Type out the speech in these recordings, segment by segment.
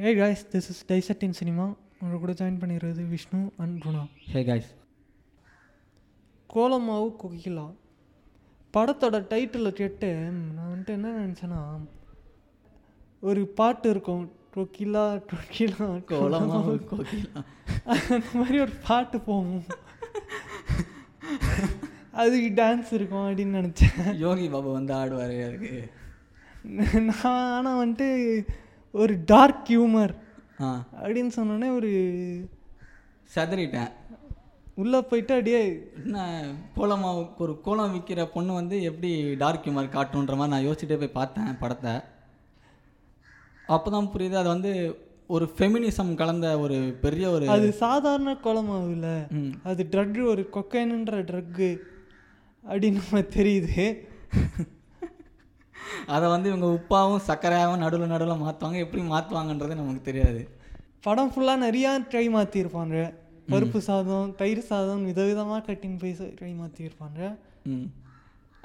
Hey guys this is டைசட்டின் cinema உங்கள் கூட ஜாயின் பண்ணிடுறது Vishnu and Guna hey guys Kolamaavu Kokila. படத்தோட டைட்டிலை கேட்டு நான் வந்துட்டு என்ன நினச்சேன்னா ஒரு பாட்டு இருக்கும். டொக்கிலா டொக்கிலா கோலமாவு கோகிலா. அந்த மாதிரி ஒரு பாட்டு போகும். அதுக்கு டான்ஸ் இருக்கும் அப்படின்னு நினச்சேன். யோகி பாபு வந்து ஆடுவார் அதுக்கு. நான் ஆனால் வந்துட்டு ஒரு டார்க் ஹியூமர் அப்படின்னு சொன்னோன்னே ஒரு செதறிட்டேன். உள்ளே போயிட்டு அப்படியே என்ன கோலமாவு ஒரு கோலம் விற்கிற பொண்ணு வந்து எப்படி டார்க் ஹியூமர் காட்டுன்ற மாதிரி நான் யோசிச்சுட்டே போய் பார்த்தேன் படத்தை. அப்போ தான் புரியுது அது வந்து ஒரு ஃபெமினிசம் கலந்த ஒரு பெரிய ஒரு அது சாதாரண ம். அது ட்ரக் ஒரு கொக்கைனுன்ற ட்ரக்கு அப்படின்னு நம்ம தெரியுது. அதை வந்து இவங்க உப்பாவும் சர்க்கரையாகவும் நடுவில் நடுவில் மாற்றுவாங்க எப்படி மாற்றுவாங்கன்றது நமக்கு தெரியாது. படம் ஃபுல்லாக நிறையா ட்ரை மாற்றிருப்பாங்க பருப்பு சாதம் தயிர் சாதம் விதவிதமாக கட்டின்னு போய் ட்ரை மாற்றிருப்பாங்க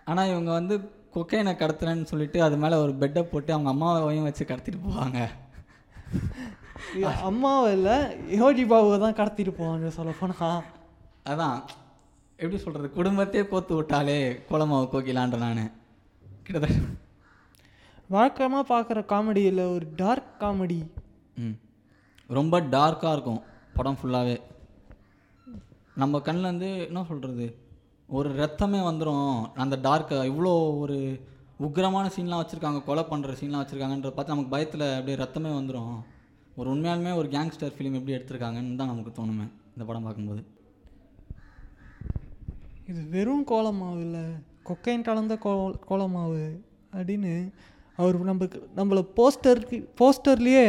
ஆனால் இவங்க வந்து கொக்கைனை கடத்துறேன்னு சொல்லிட்டு அது மேலே ஒரு பெட்டை போட்டு அவங்க அம்மாவையும் வச்சு கடத்திட்டு போவாங்க. அம்மாவை இல்லை யோகி பாபுவை தான் கடத்திட்டு போவாங்க சொல்லப்போனா. அதான். எப்படி சொல்கிறது குடும்பத்தையே கோத்து விட்டாலே கோலமாவு கோக்கிலான்ற நான். கிட்டத்தட்ட வழக்கமாக பார்க்குற காமெடியில் ஒரு டார்க் காமெடி ம். ரொம்ப டார்க்காக இருக்கும் படம் ஃபுல்லாகவே நம்ம கண்ணில் வந்து என்ன சொல்கிறது ஒரு ரத்தமே வந்துடும் அந்த டார்க்கை இவ்வளோ ஒரு உக்கிரமான சீன்லாம் வச்சுருக்காங்க கொலை பண்ணுற சீன்லாம் வச்சுருக்காங்கன்றத பார்த்து நமக்கு பயத்தில் அப்படியே ரத்தமே வந்துடும் ஒரு உண்மையாலுமே ஒரு கேங்ஸ்டர் ஃபிலிம் எப்படி எடுத்திருக்காங்கன்னு தான் நமக்கு தோணுமே இந்த படம் பார்க்கும்போது. இது வெறும் கோலமாவு இல்லை கொக்கைன் கலந்த கோ கோலமாவு அப்படின்னு அவர் நமக்கு நம்மளை போஸ்டருக்கு போஸ்டர்லேயே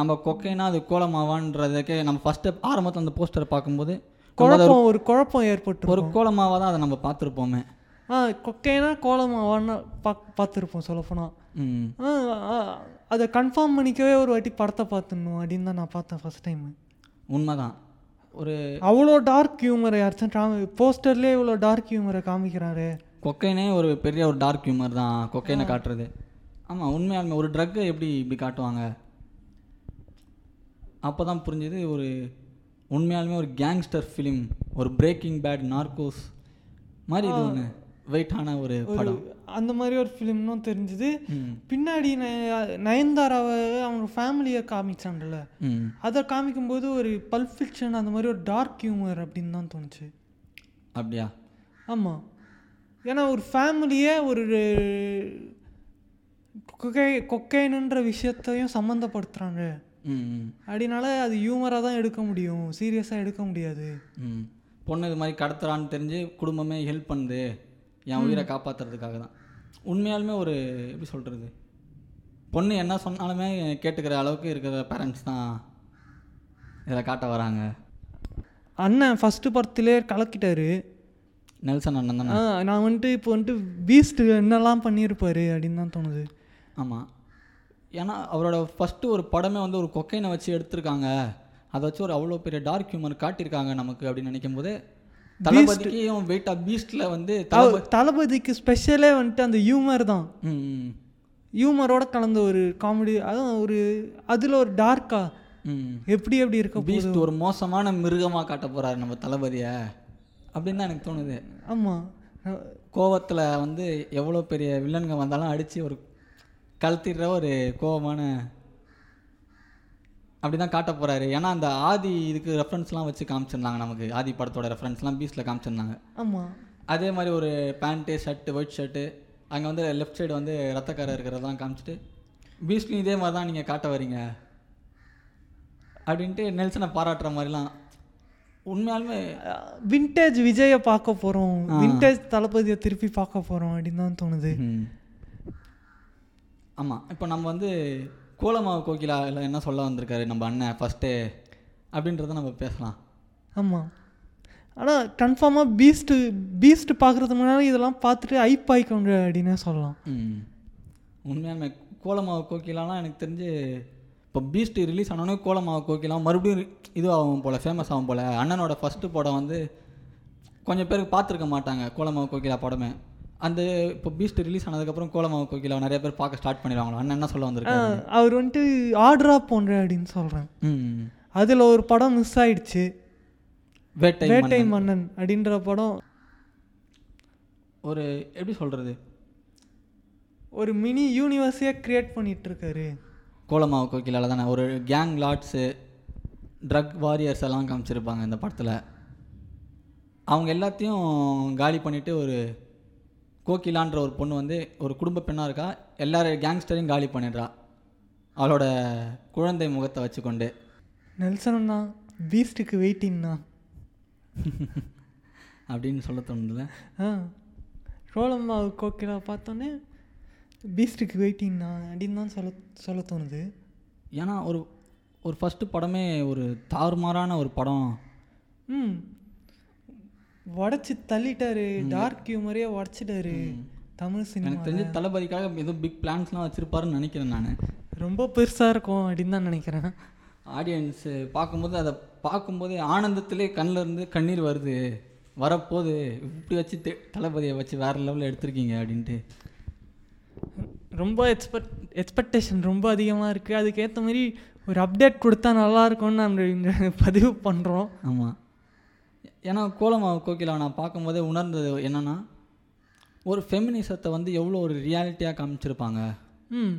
நம்ம கொக்கைனா அது கோலமாவான்றதுக்கே நம்ம ஃபஸ்ட்டு ஆரம்பத்தில் அந்த போஸ்டரை பார்க்கும்போது குழப்பம் ஒரு குழப்பம் ஏற்பட்டு ஒரு கோலமாவாக தான் அதை நம்ம பார்த்துருப்போமே. ஆ கொக்கைனா கோலமாவான்னு பாக் பார்த்துருப்போம் சொல்லப்போனால் அதை கன்ஃபார்ம் பண்ணிக்கவே ஒரு வாட்டி படத்தை பார்த்துடணும் அப்படின்னு தான் நான் பார்த்தேன் ஃபஸ்ட் டைம் உண்மைதான். ஒரு அவ்வளோ டார்க் ஹியூமரை யாராச்சும் காமி போஸ்டர்லேயே இவ்வளோ டார்க் ஹியூமரை காமிக்கிறாரு. கொக்கைனே ஒரு பெரிய ஒரு டார்க் ஹியூமர் தான். கொக்கைனை காட்டுறது. ஆமாம் உண்மையாலுமே ஒரு ட்ரக்கை எப்படி இப்படி காட்டுவாங்க? அப்போ தான் புரிஞ்சுது ஒரு உண்மையாலுமே ஒரு கேங்ஸ்டர் ஃபிலிம் ஒரு பிரேக்கிங் பேட் நார்கோஸ் மாதிரி இது ஒன்று வெயிட்டான ஒரு படம். அந்த மாதிரி ஒரு ஃபிலிம்னும் தெரிஞ்சுது. பின்னாடி நய- நயன்தாராவை அவங்க ஃபேமிலியை காமிச்சாங்கல்ல. ம். அதை காமிக்கும்போது ஒரு பல்ப் ஃபிக்ஷன் அந்த மாதிரி ஒரு டார்க் ஹியூமர் அப்படின்னு தான் தோணுச்சு. அப்படியா? ஆமாம் ஏன்னா ஒரு ஃபேமிலியே ஒரு கொக்கை கொக்கைனுன்ற விஷயத்தையும் சம்மந்தப்படுத்துகிறாங்க அப்படினால அது ஹியூமராக தான் எடுக்க முடியும். சீரியஸாக எடுக்க முடியாது. ம். பொண்ணு இது மாதிரி கடத்துறான்னு தெரிஞ்சு குடும்பமே ஹெல்ப் பண்ணுது. என் உயிரை காப்பாற்றுறதுக்காக தான். உண்மையாலுமே ஒரு எப்படி சொல்கிறது பொண்ணு என்ன சொன்னாலுமே கேட்டுக்கிற அளவுக்கு இருக்கிற பேரண்ட்ஸ் தான் இதில் காட்ட வராங்க. அண்ணன் ஃபஸ்ட்டு படத்திலே கலக்கிட்டாரு. நெல்சன் அண்ணன் தானே? நான் வந்துட்டு இப்போ வந்துட்டு பீஸ்ட் என்னெல்லாம் பண்ணியிருப்பாரு அப்படின்னு தான் தோணுது. ஆமாம் ஏன்னா அவரோட ஃபஸ்ட்டு ஒரு படமே வந்து ஒரு கொக்கைனை வச்சு எடுத்திருக்காங்க. அதை வச்சு ஒரு அவ்வளோ பெரிய டார்க் ஹியூமர் காட்டியிருக்காங்க நமக்கு அப்படின்னு நினைக்கும் போது தளபதிக்கும் வெயிட் ஆஃப் பீஸ்டில் வந்து தள- தளபதிக்கு ஸ்பெஷலே வந்துட்டு அந்த ஹியூமர் தான். ஹியூமரோட கலந்த ஒரு காமெடி அதுவும் ஒரு அதில் ஒரு டார்க்கா எப்படி எப்படி இருக்க பீஸ்ட் ஒரு மோசமான மிருகமாக காட்ட போறாரு நம்ம தளபதியை. அப்படின்னு தான் எனக்கு தோணுது. ஆமாம் கோவத்தில் வந்து எவ்வளோ பெரிய வில்லன்க வந்தாலும் அடித்து ஒரு கழுத்திடுற ஒரு கோவமான அப்படி தான் காட்ட போகிறாரு ஏன்னா அந்த ஆதி இதுக்கு ரெஃபரன்ஸ்லாம் வச்சு காமிச்சிருந்தாங்க நமக்கு. ஆதி படத்தோட ரெஃபரன்ஸ்லாம் பீஸில் காமிச்சிருந்தாங்க. ஆமாம் அதே மாதிரி ஒரு பேண்ட்டு ஷர்ட்டு ஒயிட் ஷர்ட்டு அங்கே வந்து லெஃப்ட் சைடு வந்து ரத்தக்கார இருக்கிறதெல்லாம் காமிச்சிட்டு பீஸ்ட்லையும் இதே மாதிரி தான் நீங்கள் காட்ட வரீங்க அப்படின்ட்டு நெல்சனை பாராட்டுற மாதிரிலாம். உண்மையாலுமே விண்டேஜ் விஜயை பார்க்க போகிறோம் விண்டேஜ் தளபதியை திருப்பி பார்க்க போகிறோம் அப்படின்னு தான் தோணுது. ஆமாம் இப்போ நம்ம வந்து கோலமாவு கோகிலா இல்லை என்ன சொல்ல வந்திருக்காரு நம்ம அண்ணன் ஃபஸ்ட்டு அப்படின்றத நம்ம பேசலாம். ஆமாம் ஆனால் கன்ஃபார்மாக பீஸ்ட்டு பீஸ்ட் பார்க்குறதுக்கு முன்னாடி இதெல்லாம் பார்த்துட்டு ஐப் ஆயிக்கோங்க அப்படின்னே சொல்லலாம். ம். உண்மையாலுமே கோலமாவு கோகிலாலாம் எனக்கு தெரிஞ்சு இப்போ பீஸ்ட் ரிலீஸ் ஆனோடனே கோலமாவு கோகிலாம் மறுபடியும் இது ஆகும் போல் ஃபேமஸ் ஆகும் போல். அண்ணனோட ஃபஸ்ட்டு படம் வந்து கொஞ்சம் பேருக்கு பார்த்துருக்க மாட்டாங்க கோலமாவு கோகிலா படமே. அந்த இப்போ பீஸ்ட் ரிலீஸ் ஆனதுக்கப்புறம் கோலமாவு கோகிலா நிறைய பேர் பார்க்க ஸ்டார்ட் பண்ணிடுவாங்களா? அண்ணன் என்ன சொல்ல வந்திருக்காரு? அவர் வந்துட்டு ஆர்டரா போன்ற அப்படின்னு சொல்கிறேன் ம் அதில் ஒரு படம் மிஸ் ஆயிடுச்சு. வேட்டை வேட்டை மன்னன் அப்படின்ற படம். ஒரு எப்படி சொல்கிறது ஒரு மினி யூனிவர்ஸே கிரியேட் பண்ணிட்டு இருக்காரு கோலமாவு கோகிலால தானே. ஒரு கேங் லாட்ஸு ட்ரக் வாரியர்ஸ் எல்லாம் காமிச்சிருப்பாங்க இந்த படத்தில். அவங்க எல்லாத்தையும் காலி பண்ணிவிட்டு ஒரு கோகிலான்ற ஒரு பொண்ணு வந்து ஒரு குடும்ப பெண்ணாக இருக்கா எல்லாரும் கேங்ஸ்டரையும் காலி பண்ணிடுறா. அவளோட குழந்தை முகத்தை வச்சுக்கொண்டு. நெல்சன்னா பீஸ்ட்டுக்கு வெயிட்டிங்ண்ணா அப்படின்னு சொல்ல தோணுதுல ஆ. சோளமாவு கோக்கிலா பார்த்தோன்னே பீஸ்ட்டுக்கு வெயிட்டிங்ண்ணா அப்படின்னு தான் சொல்ல சொல்ல தோணுது. ஏன்னா ஒரு ஒரு ஃபஸ்ட்டு படமே ஒரு தாறுமாறான ஒரு படம். ம். உடச்சி தள்ளிட்டாரு. டார்க் ஹியூமரே உடச்சிட்டாரு தமிழ் சினிமா எனக்கு தெரிஞ்சு தளபதிக்காக ஏதோ பிக் பிளான்ஸ்லாம் வச்சுருப்பாருன்னு நினைக்கிறேன் நான். ரொம்ப பெருசாக இருக்கும் அப்படின்னு தான் நினைக்கிறேன். ஆடியன்ஸு பார்க்கும்போது அதை பார்க்கும்போதே ஆனந்தத்திலே கண்ணில் இருந்து கண்ணீர் வருது. வரப்போது இப்படி வச்சு தெ- தளபதியை வச்சு வேறு லெவலில் எடுத்திருக்கீங்க அப்படின்ட்டு. ரொம்ப எக்ஸ்பெக்ட் எக்ஸ்பெக்டேஷன் ரொம்ப அதிகமாக இருக்குது அதுக்கேற்ற மாதிரி ஒரு அப்டேட் கொடுத்தா நல்லா இருக்கும்னு நம்ம பதிவு பண்ணுறோம் ஆமாம் ஏன்னா கோலமாவு கோகிலா நான் பார்க்கும்போதே உணர்ந்தது என்னென்னா ஒரு ஃபெமினிசத்தை வந்து எவ்வளோ ஒரு ரியாலிட்டியாக காமிச்சிருப்பாங்க? ம்.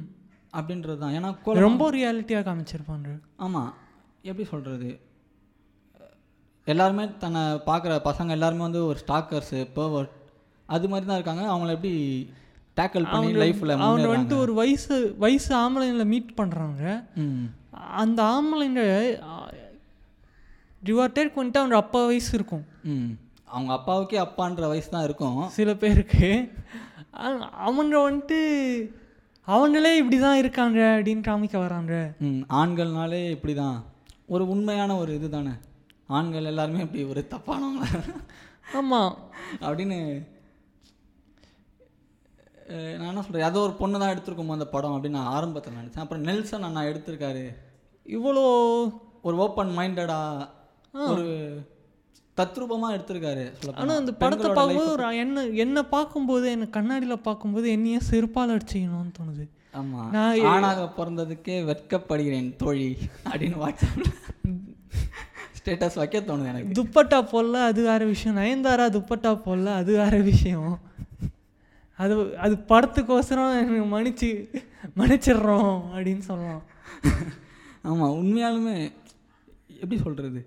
அப்படின்றது தான். ஏன்னா கோல ரொம்ப ரியாலிட்டியாக காமிச்சிருப்பாங்க. ஆமாம் எப்படி சொல்கிறது எல்லாருமே தன்னை பார்க்குற பசங்க எல்லாருமே வந்து ஒரு ஸ்டாக்கர்ஸு பர்வர்ட் அது மாதிரி தான் இருக்காங்க. அவங்கள எப்படி டேக்கிள் பண்ணி லைஃப்பில் அவங்க வந்துட்டு ஒரு வயசு வயசு ஆம்பளைங்களை மீட் பண்ணுறாங்க ம். அந்த ஆம்பளைங்க டிவாட்டேட் வந்துட்டு அவங்க அப்பா வயசு இருக்கும்? ம். அவங்க அப்பாவுக்கே அப்பான்ற வயசு தான் இருக்கும். சில பேருக்கு. அவங்க வந்துட்டு அவங்களே இப்படி தான் இருக்காங்க அப்படின்னு காமிக்க வராங்க. ம் ஆண்கள்னாலே இப்படி தான் ஒரு உண்மையான ஒரு இது தானே. ஆண்கள் எல்லாருமே இப்படி ஒரு தப்பானவங்க. ஆமாம் அப்படின்னு நான் என்ன சொல்கிறேன் ஏதோ ஒரு பொண்ணு தான் எடுத்திருக்கோமோ அந்த படம் அப்படின்னு நான் ஆரம்பத்தில் நினச்சேன். அப்புறம் நெல்சன் அண்ணா எடுத்திருக்காரு. இவ்வளோ ஒரு ஓப்பன் மைண்டடா ஒரு தத்ரூபமாக எடுத்திருக்காரு ஆனால் அந்த படத்தை பார்க்கும்போது என்ன என்னை பார்க்கும்போது எனக்கு கண்ணாடியில் பார்க்கும்போது என்னையே செருப்பால் அடிச்சிக்கணும்னு தோணுது. ஆமாம் நான் ஆணாக பிறந்ததுக்கே வெட்கப்படுகிறேன் தோழி அப்படின்னு வாட்ஸ்அப்பில் ஸ்டேட்டஸ் வைக்க தோணுது எனக்கு. துப்பட்டா போடல அது வேற விஷயம். நயன்தாரா துப்பட்டா போடல அது வேற விஷயம். அது அது படத்துக்கோசரம் எனக்கு மன்னிச்சு மன்னிச்சிடுறோம் அப்படின்னு சொல்லலாம். ஆமாம் உண்மையாலுமே எப்படி சொல்கிறது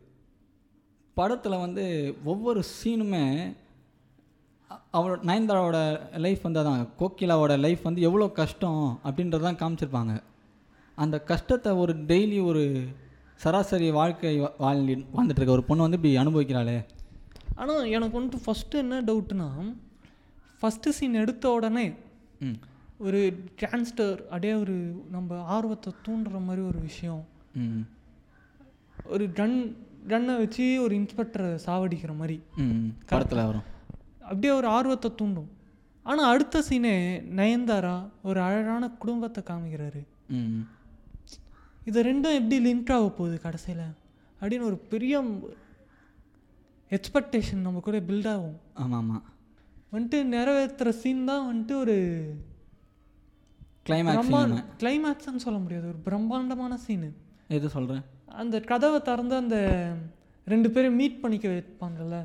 படத்தில் வந்து ஒவ்வொரு சீனுமே அ- அவளோட நயன்தாராவோட லைஃப் வந்து அதான் கோகிலாவோட லைஃப் வந்து எவ்வளோ கஷ்டம் அப்படின்றதான் காமிச்சிருப்பாங்க. அந்த கஷ்டத்தை ஒரு டெய்லி ஒரு சராசரி வாழ்க்கை வாழ்ந்து வாழ்ந்துட்டு இருக்க ஒரு பொண்ணு வந்து இப்படி அனுபவிக்கிறாளே. ஆனால் எனக்கு வந்துட்டு ஃபஸ்ட்டு என்ன டவுட்னா ஃபஸ்ட்டு சீன் எடுத்த உடனே ஒரு டிரான்ஸ்டர் அப்படியே ஒரு நம்ம ஆர்வத்தை தூண்டுற மாதிரி ஒரு விஷயம். ஒரு கன் கன்னை வச்சு ஒரு இன்ஸ்பெக்டரை சாவடிக்கிற மாதிரி. படத்தில் வரும். அப்படியே ஒரு ஆர்வத்தை தூண்டும். ஆனால் அடுத்த சீனே நயன்தாரா ஒரு அழகான குடும்பத்தை காமிக்கிறாரு. இது ரெண்டும் எப்படி லிங்க் ஆக போகுது கடைசியில்? அப்படின்னு ஒரு பெரிய எக்ஸ்பெக்டேஷன் நம்ம கூட பில்ட் ஆகும். ஆமாம். ஆமாம் வந்துட்டு நிறைவேற்றுற சீன் தான் வந்துட்டு ஒரு கிளைமேக்ஸ் பிரம்மாண்ட கிளைமேக்ஸ்னு சொல்ல முடியாது. ஒரு பிரம்மாண்டமான சீனு எது சொல்கிறேன் அந்த கதவை திறந்து அந்த ரெண்டு பேரும் மீட் பண்ணிக்க வைப்பாங்கல்ல?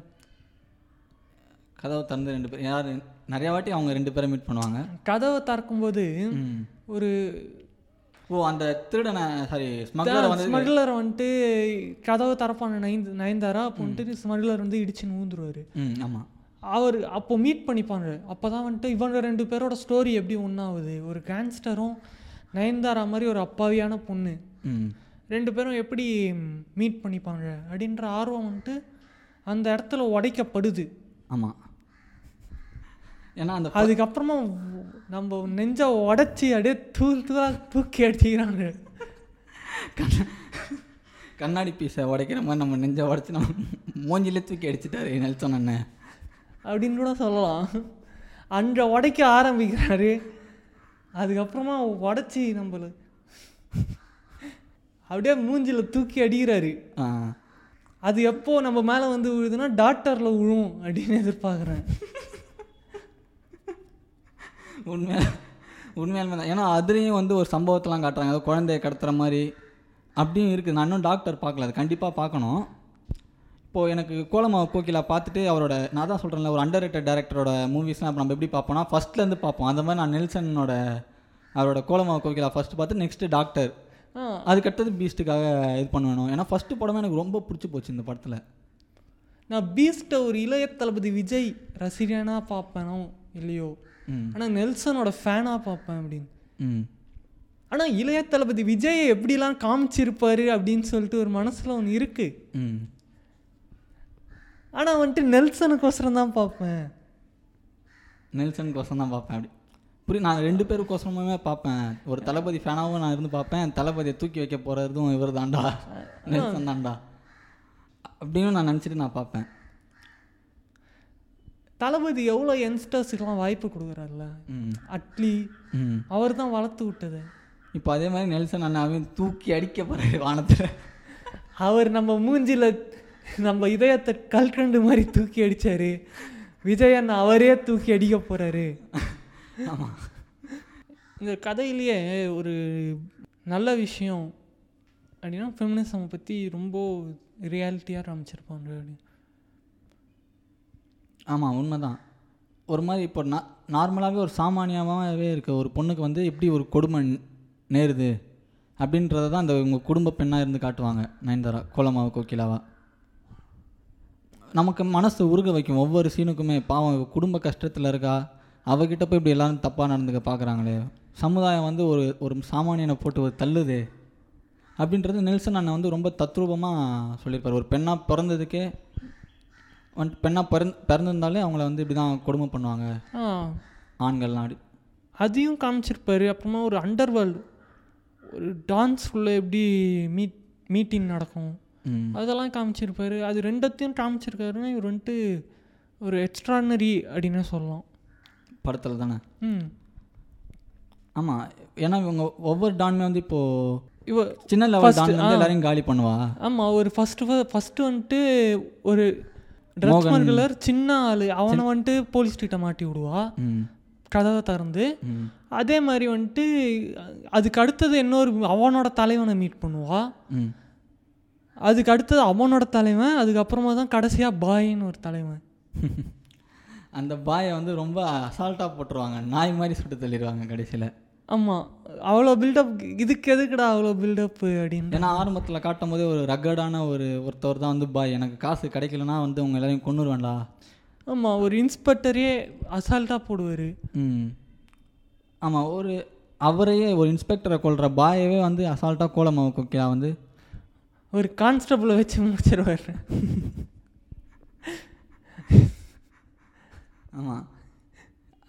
கதவை திறந்து ரெண்டு பேர் யார் நிறைய வாட்டி அவங்க ரெண்டு பேரை மீட் பண்ணுவாங்க. கதவை திறக்கும்போது ஒரு ஓ அந்த திருடனை சாரி ஸ்மக்லரை வந்து ஸ்மக்லர் வந்துட்டு கதவை திறப்பாங்க நயன் நயன்தாரா அப்போ வந்துட்டு ஸ்மக்லர் வந்து இடிச்சு நூந்துருவாரு. ஆமாம் அவர் அப்போ மீட் பண்ணிப்பாங்க அப்போ தான் வந்துட்டு இவங்க ரெண்டு பேரோட ஸ்டோரி எப்படி ஒன்றாகுது ஒரு கேங்ஸ்டரும் நயன்தாரா மாதிரி ஒரு அப்பாவியான பொண்ணு. ரெண்டு பேரும் எப்படி மீட் பண்ணிப்பாங்க அப்படின்ற ஆர்வம் வந்துட்டு அந்த இடத்துல உடைக்கப்படுது. ஆமாம் ஏன்னா அந்த அதுக்கப்புறமா நம்ம நெஞ்ச உடைச்சி அப்படியே தூள் தூளாக தூக்கி அடிச்சுக்கிறாங்க. கண்ண- கண்ணாடி பீஸை உடைக்கிற மாதிரி நம்ம நெஞ்ச உடச்சி நம்ம மூஞ்சிலே தூக்கி அடிச்சிட்டாரு நெல்சன் அண்ணன் அப்படின்னு கூட சொல்லலாம். அங்கே உடைக்க ஆரம்பிக்கிறாரு. அதுக்கப்புறமா உடச்சி நம்மள அப்படியே மூஞ்சில தூக்கி அடிக்கிறாரு. அது எப்போ நம்ம மேலே வந்து விழுதுன்னா டாக்டரில் விழும் அப்படின்னு எதிர்பார்க்குறேன். உண்மையா உண்மையாலுமே தான். ஏன்னா அதுலேயும் வந்து ஒரு சம்பவத்தெல்லாம் காட்டுறாங்க. ஏதோ குழந்தைய கடத்துற மாதிரி. அப்படியும் இருக்குது. நான் இன்னும் டாக்டர் பார்க்கல. அது கண்டிப்பாக பார்க்கணும். இப்போது எனக்கு கோலமாவு கோகிலா பார்த்துட்டு அவரோட நான் தான் சொல்கிறேன்ல ஒரு அண்டர் ரேட்டட் டேரக்டரோட மூவிஸ்லாம் இப்போ நம்ம எப்படி பார்ப்போம்னா ஃபஸ்ட்லேருந்து பார்ப்போம். அந்த மாதிரி நான் நெல்சனோட அவரோட கோலமாவு கோகிலா ஃபஸ்ட்டு பார்த்து நெக்ஸ்ட்டு டாக்டர் அதுக்கடுத்தது பீஸ்ட்டுக்காக இது பண்ணணும். ஏன்னா ஃபஸ்ட்டு படமே எனக்கு ரொம்ப பிடிச்சி போச்சு இந்த படத்தில். நான் பீஸ்ட்டை ஒரு இளைய தளபதி விஜய் ரசிகனாக பார்ப்பேனோ இல்லையோ? ஆனால் நெல்சனோட ஃபேனாக பார்ப்பேன் அப்படின்னு. ம். ஆனால் இளைய தளபதி விஜய் எப்படிலாம் காமிச்சிருப்பாரு அப்படின்னு சொல்லிட்டு ஒரு மனசில் ஒன்று இருக்குது ம். ஆனால் வந்துட்டு நெல்சனுக்கோசரம் தான் பார்ப்பேன் நெல்சன் கோசம் தான் பார்ப்பேன் அப்படி புரி நான் ரெண்டு பேருக்கோசரமே பார்ப்பேன். ஒரு தளபதி ஃபேனாகவும் நான் இருந்து பார்ப்பேன். தளபதியை தூக்கி வைக்க போகிறதும் இவர் தாண்டா நெல்சன் தாண்டா அப்படின்னு நான் நினச்சிட்டு நான் பார்ப்பேன். தளபதி எவ்வளோ யங்ஸ்டர்ஸுக்கெலாம் வாய்ப்பு கொடுக்குறாருல்ல? அட்லி அவர் தான் வளர்த்து விட்டது. இப்போ அதே மாதிரி நெல்சன் அண்ணாவையும் தூக்கி அடிக்க போகிறாரு வானத்தில். அவர் நம்ம மூஞ்சில நம்ம இதயத்தை கல்கண்டு மாதிரி தூக்கி அடிச்சாரு. விஜய் அண்ணா அவரே தூக்கி அடிக்க போறாரு. ஆமாம் இந்த கதையிலேயே ஒரு நல்ல விஷயம் அப்படின்னா ஃபெமினிசம் பற்றி ரொம்ப ரியாலிட்டியாக காமிச்சிருப்பாங்க அப்படின்னு ஆமாம் உண்மைதான். ஒரு மாதிரி இப்போ நா நார்மலாகவே ஒரு சாமானியமாகவே இருக்க ஒரு பொண்ணுக்கு வந்து எப்படி ஒரு கொடுமை நேருது அப்படின்றத தான் அந்த உங்கள் குடும்ப பெண்ணாக இருந்து காட்டுவாங்க நயன்தாரா கோலமாவு கோகிலாவா. நமக்கு மனசு உருக வைக்கும் ஒவ்வொரு சீனுக்குமே பாவம் குடும்ப கஷ்டத்தில் இருக்கா? அவகிட்ட போய் இப்படி எல்லாரும் தப்பாக நடந்துக்க பார்க்குறாங்களே சமுதாயம் வந்து ஒரு ஒரு சாமானியனை போட்டு ஒரு தள்ளுது. அப்படின்றது நெல்சன் அண்ணன் வந்து ரொம்ப தத்ரூபமாக சொல்லியிருப்பார். ஒரு பெண்ணாக பிறந்ததுக்கே வந்துட்டு பெண்ணாக பிறந் பிறந்திருந்தாலே அவங்கள வந்து இப்படி தான் கொடுமை பண்ணுவாங்க. ஆண்கள்லாம் அப்படி அதையும் காமிச்சிருப்பாரு. அப்புறமா ஒரு அண்டர் வேர்ல்டு ஒரு டான்ஸ்குள்ளே எப்படி மீட் மீட்டிங் நடக்கும். அதெல்லாம் காமிச்சிருப்பாரு. அது ரெண்டத்தையும் காமிச்சிருக்காருன்னா இவர் வந்துட்டு ஒரு எக்ஸ்ட்ரானரி அப்படின்னு சொல்லலாம். படத்தில் தானே ஆமாம் ஏன்னா இவங்க ஒவ்வொரு டான்மே வந்து இப்போது இவ சின்ன லெவல் டான் வந்து எல்லாரையும் காலி பண்ணுவா? ஆமாம் ஒரு ஃபஸ்ட்டு ஃபஸ்ட்டு வந்துட்டு ஒரு ட்ரக்ஸ் மோகன். மர்கலர் சின்ன ஆள். அவனை வந்துட்டு போலீஸ் கிட்ட மாட்டி விடுவா. கதவை திறந்து. அதே மாதிரி வந்துட்டு அதுக்கு அடுத்தது இன்னொரு அவனோட தலைவனை மீட் பண்ணுவா. அதுக்கு அடுத்தது அவனோட தலைவன் அதுக்கப்புறமா தான் கடைசியாக பாயின்னு ஒரு தலைவன். அந்த பாயை வந்து ரொம்ப அசால்ட்டாக போட்டுருவாங்க. நாய் மாதிரி சுட்டு தள்ளிடுவாங்க கடைசியில். ஆமாம் அவ்வளோ பில்டப் இதுக்கு எதுக்குடா அவ்வளோ பில்டப் அப்படின்னு. ஏன்னா ஆரம்பத்தில் காட்டும் போதே ஒரு ரகடான ஒரு ஒருத்தவர் தான் வந்து பாய். எனக்கு காசு கிடைக்கலனா வந்து உங்க எல்லாரையும் கொண்டுருவேன்டா ஆமாம் ஒரு இன்ஸ்பெக்டரே அசால்ட்டாக போடுவார். ம். ஆமாம் ஒரு அவரையே ஒரு இன்ஸ்பெக்டரை கொள்கிற பாயவே வந்து அசால்ட்டாக கோலமாவு குக்கியா வந்து ஒரு கான்ஸ்டபிளை வச்சு முடிச்சிருவார். ஆமாம்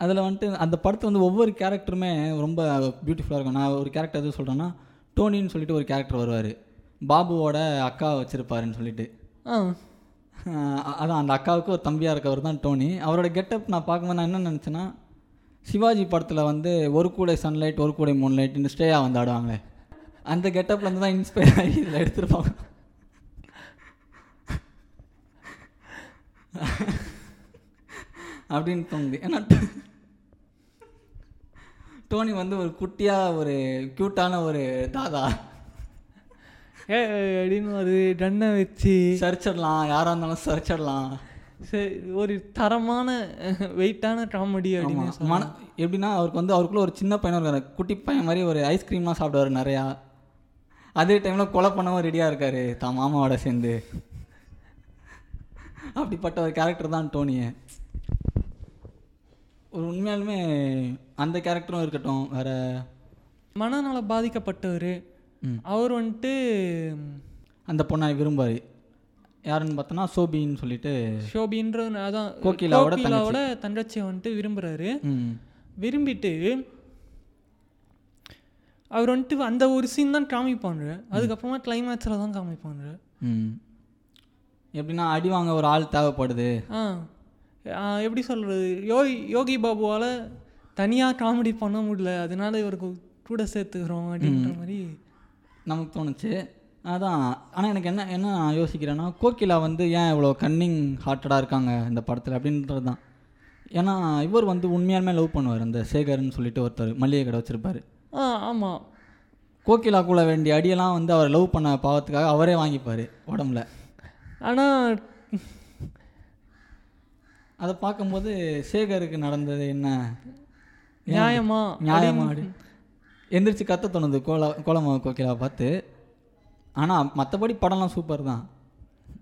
அதில் வந்துட்டு அந்த படத்தை வந்து ஒவ்வொரு கேரக்டருமே ரொம்ப பியூட்டிஃபுல்லாக இருக்கும். நான் ஒரு கேரக்டர் எது சொல்கிறேன்னா டோனின்னு சொல்லிட்டு ஒரு கேரக்டர் வருவார். பாபுவோட அக்கா வச்சுருப்பாருன்னு சொல்லிட்டு. அதான் அந்த அக்காவுக்கு ஒரு தம்பியாக இருக்கவர் தான் டோனி. அவரோட கெட்டப் நான் பார்க்கும்போது நான் என்ன நினச்சேன்னா சிவாஜி படத்தில் வந்து ஒரு கூடை சன்லைட் ஒரு கூடை மூன்லைட் இந்த ஸ்டேயாக வந்து ஆடுவாங்களே. அந்த கெட்டப்லேருந்து தான் இன்ஸ்பயர் ஆகி இதில் எடுத்துருப்பாங்க. அப்படின்னு தோணுது. ஏன்னா டோனி வந்து ஒரு குட்டியாக ஒரு க்யூட்டான ஒரு தாதா. ஏ அப்படின்னு ஒரு டன்னை வச்சு சரிச்சிடலாம். யாராக இருந்தாலும் சரிச்சிடலாம். சரி ஒரு தரமான வெயிட்டான காமெடி அப்படின்னு. மன எப்படின்னா அவருக்கு வந்து அவருக்குள்ள ஒரு சின்ன பையன் இருக்காரு. குட்டி பையன் மாதிரி ஒரு ஐஸ்கிரீம்லாம் சாப்பிடுவார் நிறையா. அதே டைமில் கொலை பண்ணவும் ரெடியாக இருக்காரு. தான் மாமாவோட சேர்ந்து. அப்படிப்பட்ட ஒரு கேரக்டர் தான் டோனியை. ஒரு உண்மையாலுமே அந்த கேரக்டரும் இருக்கட்டும் வேற மனநல பாதிக்கப்பட்டவர். அவர் வந்துட்டு அந்த பொண்ணை விரும்பாரு யாருன்னு பார்த்தோன்னா சோபின்னு சொல்லிட்டு ஷோபின்ற அதான் கோகிலாவோட கோகிலாவோட தங்கச்சியை வந்துட்டு விரும்புகிறாரு ம். விரும்பிட்டு அவர் வந்துட்டு அந்த ஒரு சீன் தான் காமிப்பாங்க. அதுக்கப்புறமா கிளைமேக்ஸில் தான் காமிப்பாங்க. ம். எப்படின்னா அடி வாங்க ஒரு ஆள் தேவைப்படுது. எப்படி சொல்கிறது யோகி யோகி பாபுவால் தனியாக காமெடி பண்ண முடியல. அதனால இவருக்கு கூட சேர்த்துக்கிறோம் அப்படின்ற மாதிரி நமக்கு தோணுச்சு. அதான். ஆனால் எனக்கு என்ன என்ன நான் யோசிக்கிறேன்னா கோகிலா வந்து ஏன் இவ்வளோ கன்னிங் ஹார்ட்டடாக இருக்காங்க இந்த படத்தில் அப்படின்றது தான் ஏன்னா இவர் வந்து உண்மையாலுமே லவ் பண்ணுவார். அந்த சேகர்னு சொல்லிட்டு ஒருத்தர் மளிகை கடை வச்சுருப்பாரு. ஆ ஆமாம் கோகிலாக்குள்ள வேண்டிய அடியெல்லாம் வந்து அவர் லவ் பண்ண பாவத்துக்காக அவரே வாங்கிப்பார் உடம்புல. ஆனால் அதை பார்க்கும்போது சேகருக்கு நடந்தது என்ன? நியாயமா? நியாயமா எந்திரிச்சு கத்த தோணுது கோலா கோலமாவு கோகிலாவை பார்த்து. ஆனால் மற்றபடி படம்லாம் சூப்பர் தான்.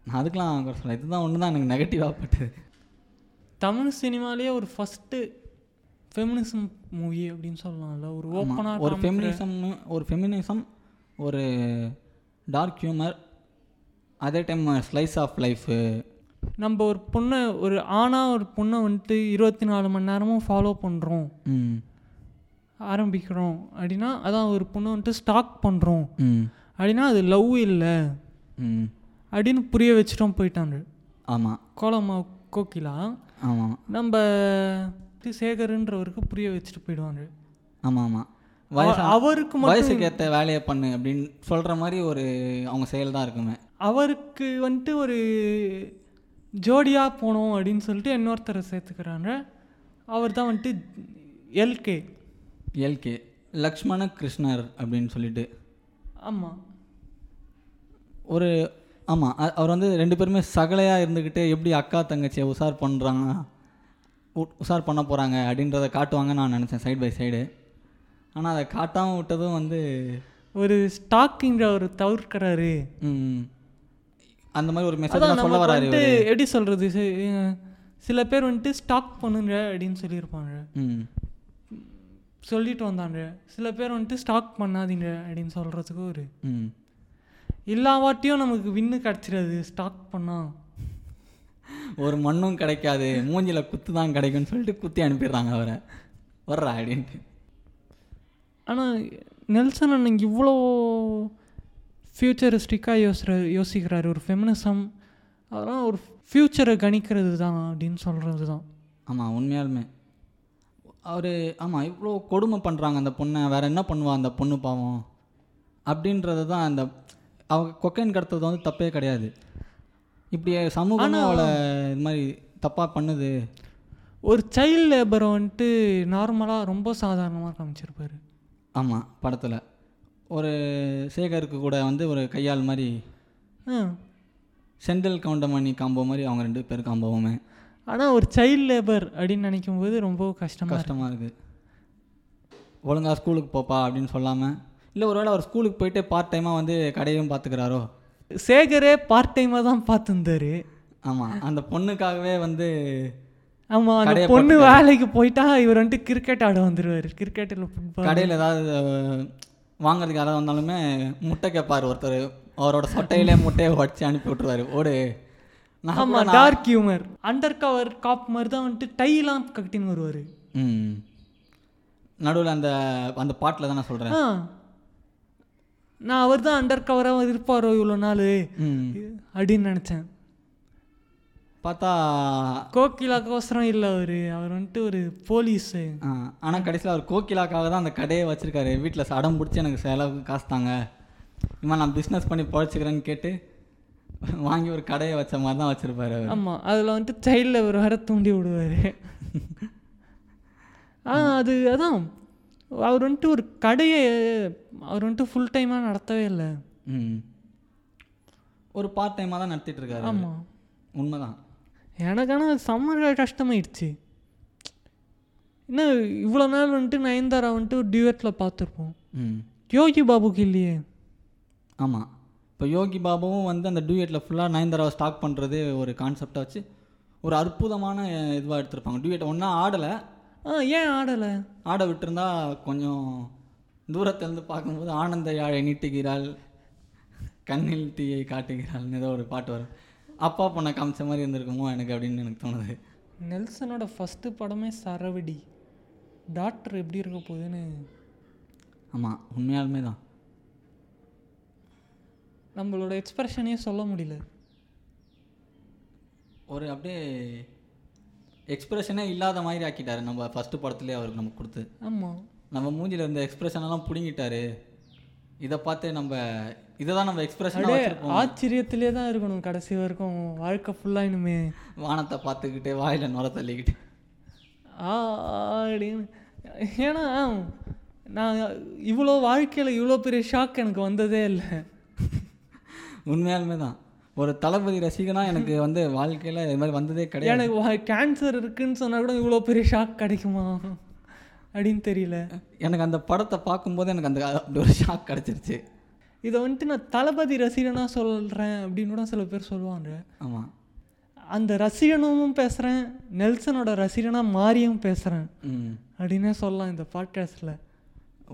நான் அதுக்கெலாம் சொல்ல இதுதான் ஒன்று தான் எனக்கு நெகட்டிவாக பட்டது. தமிழ் சினிமாலேயே ஒரு ஃபஸ்ட்டு ஃபெமினிசம் மூவி அப்படின்னு சொல்லலாம்ல. ஒரு. ஓப்பனாக ஒரு ஃபெமினிசம் ஒரு ஃபெமினிசம் ஒரு டார்க் ஹியூமர் அதே டைம் ஸ்லைஸ் ஆஃப் லைஃபு நம்ம ஒரு பொண்ணை ஒரு ஆணாக ஒரு பொண்ணை வந்துட்டு இருபத்தி நாலு மணி நேரமும் ஃபாலோ பண்ணுறோம் ம். ஆரம்பிக்கிறோம். அப்படின்னா அதான் ஒரு பொண்ணை வந்துட்டு ஸ்டாக் பண்ணுறோம் ம். அப்படின்னா அது லவ் இல்லை. ம். அப்படின்னு புரிய வச்சுட்டோம் போயிட்டாங்க. ஆமாம் கோலமா கோகிலா? ஆமாம் நம்ம சேகருன்றவருக்கு புரிய வச்சுட்டு போயிடுவாங்க. ஆமாம் ஆமாம் வயசு அவ- அவருக்கு வயசுக்கு ஏற்ற வேலையை பண்ணு அப்படின்னு சொல்கிற மாதிரி ஒரு அவங்க செயல் தான் இருக்குமே. அவருக்கு வந்துட்டு ஒரு ஜோடியாக போனோம் அப்படின்னு சொல்லிட்டு இன்னொருத்தரை சேர்த்துக்கிறாங்க. அவர் தான் வந்துட்டு எல்கே எல்கே லக்ஷ்மண கிருஷ்ணர் அப்படின்னு சொல்லிட்டு. ஆமாம் ஒரு ஆமாம் அவர் வந்து ரெண்டு பேருமே சகலையாக இருந்துக்கிட்டு எப்படி அக்கா தங்கச்சியை உசார் பண்ணுறாங்க உசார் பண்ண போகிறாங்க அப்படின்றத காட்டுவாங்கன்னு நான் நினச்சேன் சைடு பை சைடு ஆனால் அதை காட்டாமல் விட்டதும் வந்து ஒரு ஸ்டாக்கிங் அவர் தவிர்க்கிறாரு. ம், அந்த மாதிரி ஒரு மெசேஜ் சொல்ல வராரு. எப்படி சொல்கிறது சில பேர் வந்துட்டு ஸ்டாக் பண்ணுங்க அப்படின்னு சொல்லியிருப்பாங்க. சொல்லிட்டு வந்தாங்க. சில பேர் வந்துட்டு ஸ்டாக் பண்ணாதீங்க அப்படின்னு சொல்கிறதுக்கு ஒரு ம். எல்லா வாட்டியும் நமக்கு வின்னு கிடச்சிடாது ஸ்டாக் பண்ணால் ஒரு மண்ணும் கிடைக்காது மூஞ்சில குத்து தான் கிடைக்கும்னு சொல்லிட்டு குத்தி அனுப்பிடுறாங்க அவரை. வர்றா அப்படின்ட்டு. ஆனால் நெல்சன் அண்ணன் இவ்வளோ ஃப்யூச்சரிஸ்டிக்காக யோசிற யோசிக்கிறாரு. ஒரு ஃபெமினிசம் அதெல்லாம் ஒரு ஃப்யூச்சரை கணிக்கிறது தான் அப்படின்னு சொல்கிறது தான் ஆமாம் உண்மையாலுமே. அவர் ஆமாம் இவ்வளோ கொடுமை பண்ணுறாங்க அந்த பொண்ணை. வேற என்ன பண்ணுவா அந்த பொண்ணு பாவம்? அப்படின்றது தான் அந்த அவ கொக்கைன் கடத்துறது வந்து தப்பே கிடையாது. இப்படி சமூகமே அவளை இது மாதிரி தப்பாக பண்ணுது. ஒரு சைல்டு லேபரை வந்துட்டு நார்மலாக ரொம்ப சாதாரணமாக காமிச்சிருப்பாரு. ஆமாம் படத்தில். ஒரு சேகருக்கு கூட வந்து ஒரு கையால் மாதிரி செந்தில் கவுண்டமணி காம்போ மாதிரி அவங்க ரெண்டு பேர் காம்போவுமே. ஆனால் ஒரு சைல்டு லேபர் அப்படின்னு நினைக்கும் போது ரொம்ப கஷ்டமாக கஷ்டமாக இருக்குது ஒழுங்கா ஸ்கூலுக்கு போப்பா அப்படின்னு சொல்லாமல் இல்லை ஒருவேளை அவர் ஸ்கூலுக்கு போயிட்டு பார்ட் டைமாக வந்து கடையும் பார்த்துக்கிறாரோ சேகரே பார்ட் டைமாக தான் பார்த்துருந்தாரு ஆமாம் அந்த பொண்ணுக்காகவே வந்து ஆமாம் அந்த பொண்ணு வேலைக்கு போயிட்டா இவர் வந்துட்டு கிரிக்கெட் ஆட வந்துடுவார் கிரிக்கெட்டில் கடையில் ஏதாவது வாங்குறதுக்கு யாராவது வந்தாலுமே முட்டை கேட்பார் ஒருத்தர். அவரோட சொட்டையிலே முட்டையை உடச்சி அனுப்பி விட்ருவாரு ஓடு. ஆமாம் dark humour undercover cop மாதிரி தான் வந்துட்டு டைலாம் கட்டின்னு வருவார். ம். நடுவில் அந்த அந்த பாட்டில் தான் நான் சொல்கிறேன் நான் அவர் தான் அண்டர் கவராக இருப்பாரோ இவ்வளோ நாள்? அப்படின்னு நினச்சேன். பார்த்தா கோகிலாக்கோசரம் இல்லை அவர். அவர் வந்துட்டு ஒரு போலீஸு ஆனால் கடைசியில் அவர் கோகிலாக்காக தான் அந்த கடையை வச்சுருக்காரு. வீட்டில் சடம் பிடிச்சி எனக்கு செலவுக்கு காசு தாங்க. இம்மா நான் பிஸ்னஸ் பண்ணி பழச்சிக்கிறேன்னு கேட்டு வாங்கி ஒரு கடையை வச்ச மாதிரி தான் வச்சுருப்பாரு அவர். ஆமாம் அதில் வந்துட்டு சைல்டில் ஒரு வர தூண்டி விடுவார். ஆ அது அதான். அவர் வந்துட்டு ஒரு கடையை அவர் வந்துட்டு ஃபுல் டைமாக நடத்தவே இல்லை. ம். ஒரு பார்ட் டைமாக தான் நடத்திட்டு இருக்காரு. ஆமாம் உண்மைதான். எனக்கு ஆனால் செம்ம கஷ்டமாயிடுச்சு. என்ன இவ்வளோ நாள் வந்துட்டு நயன்தாரா வந்துட்டு ஒரு டியூட்டில் பார்த்துருப்போம். ம். யோகி பாபுக்கு இல்லையே. ஆமாம் இப்போ யோகி பாபுவும் வந்து அந்த டூயட்டில் ஃபுல்லாக நயன்தாராவை ஸ்டாக் பண்ணுறது ஒரு கான்செப்டை வச்சு ஒரு அற்புதமான இதுவாக எடுத்திருப்பாங்க. டூயட் ஒன்றா ஆடலை. ஆ ஏன் ஆடலை? ஆட விட்டிருந்தா கொஞ்சம் தூரத்துலேருந்து பார்க்கும்போது ஆனந்த யாழை நீட்டுகிறாள் கண்ணில் தீயை காட்டுகிறாள்னு ஏதோ ஒரு பாட்டு வரும். அப்பா பொண்ணை காமிச்ச மாதிரி இருந்திருக்குமோ எனக்கு அப்படின்னு எனக்கு தோணுது. நெல்சனோட ஃபஸ்ட்டு படமே சரவடி. டாக்டர் எப்படி இருக்க போகுதுன்னு. ஆமாம் உண்மையாலுமே தான். நம்மளோட எக்ஸ்பிரஷனே சொல்ல முடியல. ஒரு அப்படியே எக்ஸ்பிரஷனே இல்லாத மாதிரி ஆக்கிட்டாரு. நம்ம ஃபஸ்ட்டு படத்துலேயே அவருக்கு நமக்கு கொடுத்து. ஆமாம் நம்ம மூஞ்சில இருந்த எக்ஸ்பிரஷன் எல்லாம் பிடுங்கிட்டாரு. இதை பார்த்து நம்ம இதை தான் நம்ம வச்சுருப்போம். ஆச்சரியத்திலே தான் இருக்கணும். கடைசி வரைக்கும் வாழ்க்கை ஃபுல்லாக இனிமே. வானத்தை பார்த்துக்கிட்டு வாயில் நுர தள்ளிக்கிட்டு. ஆ அப்படின்னு. ஏன்னா நான் இவ்வளோ வாழ்க்கையில் இவ்வளோ பெரிய ஷாக் எனக்கு வந்ததே இல்லை. உண்மையாலுமே தான் ஒரு தளபதி ரசிகனா எனக்கு வந்து வாழ்க்கையில் இது மாதிரி வந்ததே கிடையாது. எனக்கு கேன்சர் இருக்குன்னு சொன்னால் கூட இவ்வளோ பெரிய ஷாக் கிடைக்குமா? அப்படின்னு தெரியல. எனக்கு அந்த படத்தை பார்க்கும்போது எனக்கு அந்த அப்படி ஒரு ஷாக் கிடச்சிருச்சு. இதை வந்துட்டு நான் தளபதி ரசிகனாக சொல்கிறேன் அப்படின்னு கூட சில பேர் சொல்லுவாங்க. ஆமாம் அந்த ரசிகனும் பேசுகிறேன் நெல்சனோட ரசிகனாக மாறியும் பேசுகிறேன் அப்படின்னே சொல்லலாம் இந்த பாட்காஸ்ட்டில்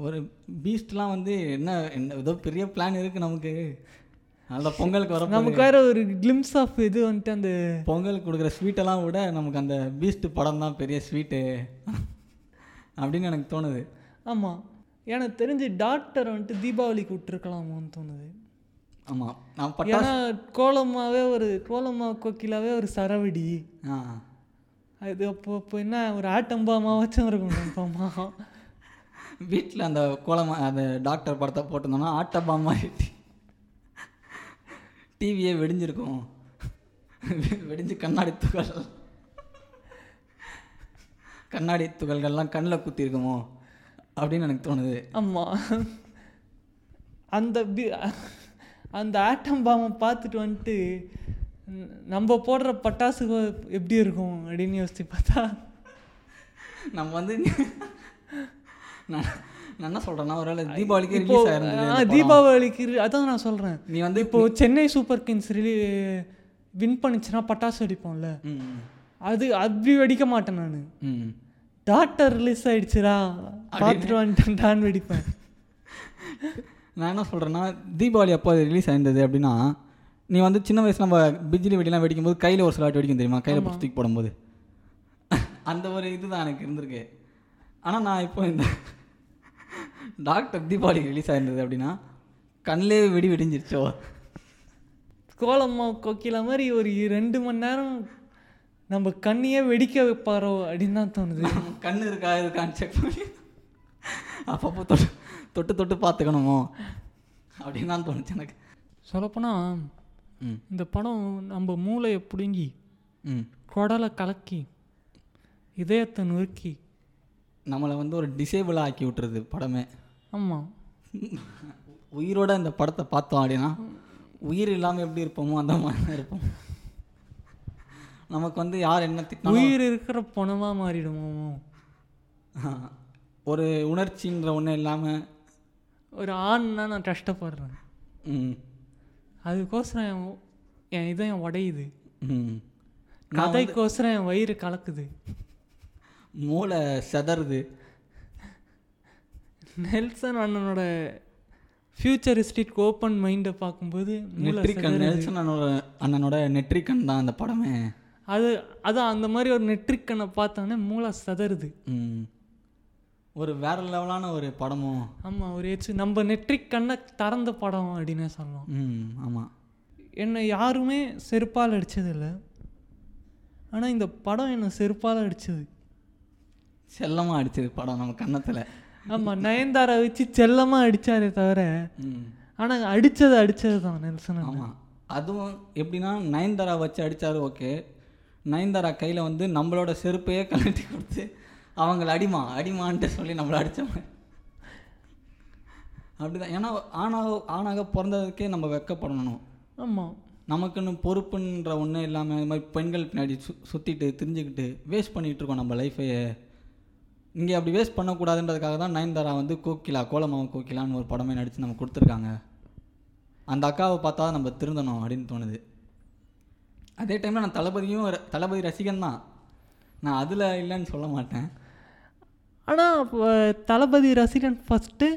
ஒரு பீஸ்ட்லாம் வந்து என்ன என்ன ஏதோ பெரிய பிளான் இருக்குது நமக்கு. நல்ல பொங்கலுக்கு வர நமக்கு வேற ஒரு கிளிம்ஸ் ஆஃப் இது வந்துட்டு அந்த பொங்கலுக்கு கொடுக்குற ஸ்வீட்டெல்லாம் விட நமக்கு அந்த பீஸ்ட் படம் தான் பெரிய ஸ்வீட்டு அப்படின்னு எனக்கு தோணுது. ஆமாம் எனக்கு தெரிஞ்சு டாக்டர் வந்துட்டு தீபாவளிக்கு விட்டுருக்கலாமோன்னு தோணுது. ஆமாம் நான் ஏன்னா கோலமாவே ஒரு கோலமா கோக்கிலாவே ஒரு சரவடி. ஆ. அது அப்போ இப்போ என்ன ஒரு ஆட்டம்பாமா வச்சும் இருக்கும் கன்ஃபார்மா வீட்டில் அந்த கோலமா அந்த டாக்டர் படத்தை போட்டிருந்தோம்னா ஆட்டபாமா டிவியே வெடிஞ்சிருக்கும். வெடிஞ்சு கண்ணாடி துகள். கண்ணாடி துகள்கள்லாம் கண்ணில் குத்திருக்குமோ? அப்படின்னு எனக்கு தோணுது. ஆமாம் அந்த பி அந்த ஆட்டம் பாமை பார்த்துட்டு வந்துட்டு நம்ம போடுற பட்டாசு எப்படி இருக்கும் அப்படின்னு யோசிச்சு பார்த்தா? நம்ம வந்து நான் நான் என்ன சொல்கிறேன்னா ஒருவேளை தீபாவளிக்கு இப்போ ரிலீஸ் ஆயிருந்தது. தீபாவளிக்கு அதான் நான் சொல்கிறேன் நீ வந்து இப்போ சென்னை சூப்பர் கிங்ஸ் ரிலீ வின் பண்ணுச்சுன்னா பட்டாசு வெடிப்போம்ல. அது அப்படி வெடிக்க மாட்டேன் நான். டாக்டர் ரிலீஸ் ஆயிடுச்சுடா. பார்த்துட்டு வந்துட்டேன் வெடிப்பேன். நான் என்ன சொல்கிறேன்னா தீபாவளி அப்போ அது ரிலீஸ் ஆயிருந்தது அப்படின்னா நீ வந்து சின்ன வயசுல நம்ம பிஜிலி வெடிலாம் வெடிக்கும்போது கையில் ஒரு சில வாட்டி வெடிக்கும் தெரியுமா? கையில் பிடிச்சி தூக்கி போடும்போது. அந்த ஒரு இதுதான் எனக்கு இருந்திருக்கு. ஆனால் நான் இப்போ இந்த டாக்டர் தீபாவளி ரிலீஸ் ஆயிருந்தது அப்படின்னா கண்ணிலே வெடி வெடிஞ்சிருச்சோ? கோலம்மா கொக்கில மாதிரி ஒரு ரெண்டு மணி நேரம் நம்ம கண்ணையே வெடிக்க வைப்பாரோ அப்படின்னு தான் தோணுது. கண்ணு இருக்கா இருக்கான்னு செக் பண்ணி. அப்பப்போ தொட்டு தொட்டு தொட்டு பார்த்துக்கணுமோ? அப்படின்னு தான் தோணுச்சு எனக்கு. சொல்லப்போனால் இந்த படம் நம்ம மூளையை பிடுங்கி ம். குடலை கலக்கி இதயத்தை நொறுக்கி. நம்மளை வந்து ஒரு டிசேபிளாக ஆக்கி விட்டுருது படமே. ஆமாம் உயிரோட இந்த படத்தை பார்த்தோம் அப்படின்னா உயிர் இல்லாமல் எப்படி இருப்போமோ அந்த மாதிரி தான் இருப்போம். நமக்கு வந்து யார் என்ன உயிர் இருக்கிற பணமாக மாறிடுமோ? ஒரு உணர்ச்சின்ற ஒன்று இல்லாமல் ஒரு ஆண்னா நான் கஷ்டப்படுறேன். ம். அதுக்கோசரம் என் என் இதயம் உடையுது ம். கதைக்கோசரம் என் வயிறு கலக்குது. மூளை செதறுது. நெல்சன் அண்ணனோட ஃபியூச்சரிஸ்டிக் ஓப்பன் மைண்டை பார்க்கும்போது மூளை நெட்ரிக்கன் நெல்சன் அண்ணனோட அண்ணனோட நெட்ரிக்கன் தான் அந்த படமே. அது அதான் அந்த மாதிரி ஒரு நெட்ரிக்கனை பார்த்தோன்னே மூளை சதறுது. ம். ஒரு வேற லெவலான ஒரு படமும். ஆமாம் ஒரு எச்சு நம்ம நெட்ரிக் கண்ணை திறந்த படம் அப்படின்னே சொல்லலாம். ம் ஆமாம் என்னை யாருமே செருப்பால் அடிச்சதில்லை. ஆனால் இந்த படம் என்னை செருப்பால் அடிச்சது. செல்லமாக அடிச்சது படம் நம்ம கன்னத்தில். ஆமாம் நயன்தாரா வச்சு செல்லமாக அடித்தாரே தவிர ம். ஆனால் அடித்தது அடித்தது தான் நெல்சன். ஆமாம் அதுவும் எப்படின்னா நயன்தாரா வச்சு அடித்தாரு ஓகே. நயன்தாரா கையில் வந்து நம்மளோட செருப்பையே கழட்டி கொடுத்து அவங்கள அடிமா அடிமான்ட்டு சொல்லி நம்மளை அடித்தவங்க அப்படிதான். ஏன்னா ஆணாக ஆணாக பிறந்ததுக்கே நம்ம வெக்கப்படணும். ஆமாம் நமக்குன்னு பொறுப்புன்ற ஒன்றே இல்லாமல் இது மாதிரி பெண்கள் பின்னாடி சு சுற்றிட்டு திரிஞ்சுக்கிட்டு வேஸ்ட் பண்ணிகிட்டு இருக்கோம் நம்ம லைஃபையே இங்கே அப்படி வேஸ்ட் பண்ணக்கூடாதுன்றதுக்காக தான் நயன்தாரா வந்து கோகிலா கோலமாவு கோகிலான்னு ஒரு படமே நடித்து நம்ம கொடுத்துருக்காங்க. அந்த அக்காவை பார்த்தா தான் நம்ம திருந்தணும் அப்படின்னு தோணுது. அதே டைமில் நான் தளபதியும் தளபதி ரசிகன் தான் நான் அதில் இல்லைன்னு சொல்ல மாட்டேன். ஆனால் தளபதி ரசிகன் ஃபஸ்ட்டு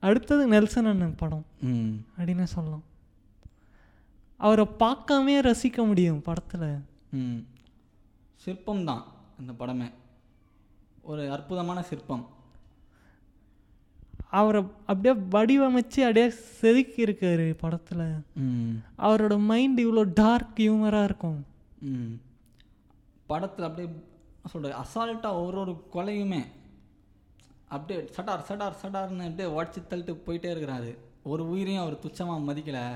அடுத்தது நெல்சன் அண்ணன் படம் ம். அப்படின்னு சொல்லலாம். அவரை பார்க்காமே ரசிக்க முடியும் படத்தில். ம். சிற்பம் தான் அந்த படமே. ஒரு அற்புதமான சிற்பம். அவரை அப்படியே வடிவமைச்சு அப்படியே செதுக்கி இருக்காரு படத்தில். ம். அவரோட மைண்ட் இவ்வளோ டார்க் ஹியூமராக இருக்கும். ம். படத்தில் அப்படியே சொல்கிற அசால்ட்டாக ஒரு ஒரு கொலையுமே அப்படியே சடார் சடார் சடார்னு அப்படியே உடச்சி தள்ளிட்டு போயிட்டே இருக்கிறாரு. ஒரு உயிரையும் அவர் துச்சமாக மதிக்கலை.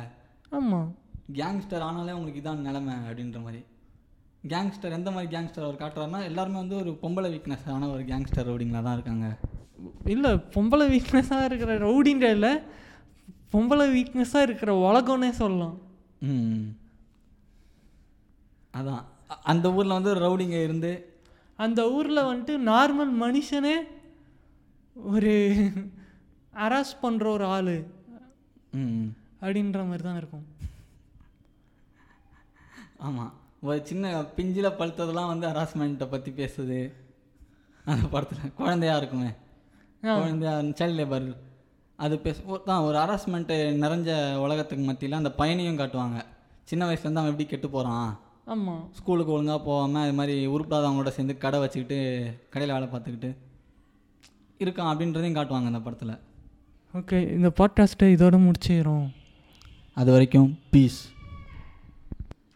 ஆமாம் கேங்ஸ்டர் ஆனாலே உங்களுக்கு இதான் நிலமை அப்படின்ற மாதிரி. கேங்ஸ்டர் எந்த மாதிரி கேங்ஸ்டர் அவர் காட்டுறாருன்னா எல்லாருமே வந்து ஒரு பொம்பளை வீக்னஸ் ஆன ஒரு கேங்ஸ்டர் ரவுடிங்களா தான் இருக்காங்க. இல்லை பொம்பளை வீக்னஸாக இருக்கிற ரவுடின்ற இல்லை பொம்பளை வீக்னஸாக இருக்கிற உலகம்னே சொல்லலாம். அதான். அந்த ஊரில் வந்து ரவுடிங்க இருந்து அந்த ஊரில் வந்துட்டு நார்மல் மனுஷனே ஒரு அராஸ் பண்ணுற ஒரு ஆள் அப்படின்ற மாதிரி தான் இருக்கும். ஆமாம் ஒரு சின்ன பிஞ்சில் பழுத்ததெல்லாம் வந்து ஹராஸ்மெண்ட்டை பற்றி பேசுது. அந்த படத்தில் குழந்தையா இருக்குமே. ஆ. குழந்தையா சைல்ட் லேபர் அது பேச தான் ஒரு ஹராஸ்மெண்ட்டு நிறைஞ்ச உலகத்துக்கு மத்தியில் அந்த பையனையும் காட்டுவாங்க. சின்ன வயசுலேருந்து அவன் எப்படி கெட்டு போகிறான் ஆமாம் ஸ்கூலுக்கு ஒழுங்காக போகாமல் இது மாதிரி உருப்படாதவங்களோட சேர்ந்து கடை வச்சுக்கிட்டு கடையில் வேலை பார்த்துக்கிட்டு இருக்கான் அப்படின்றதையும் காட்டுவாங்க அந்த படத்தில். ஓகே இந்த பாட்காஸ்ட்டை இதோட முடிச்சிடுறோம். அது வரைக்கும் பீஸ்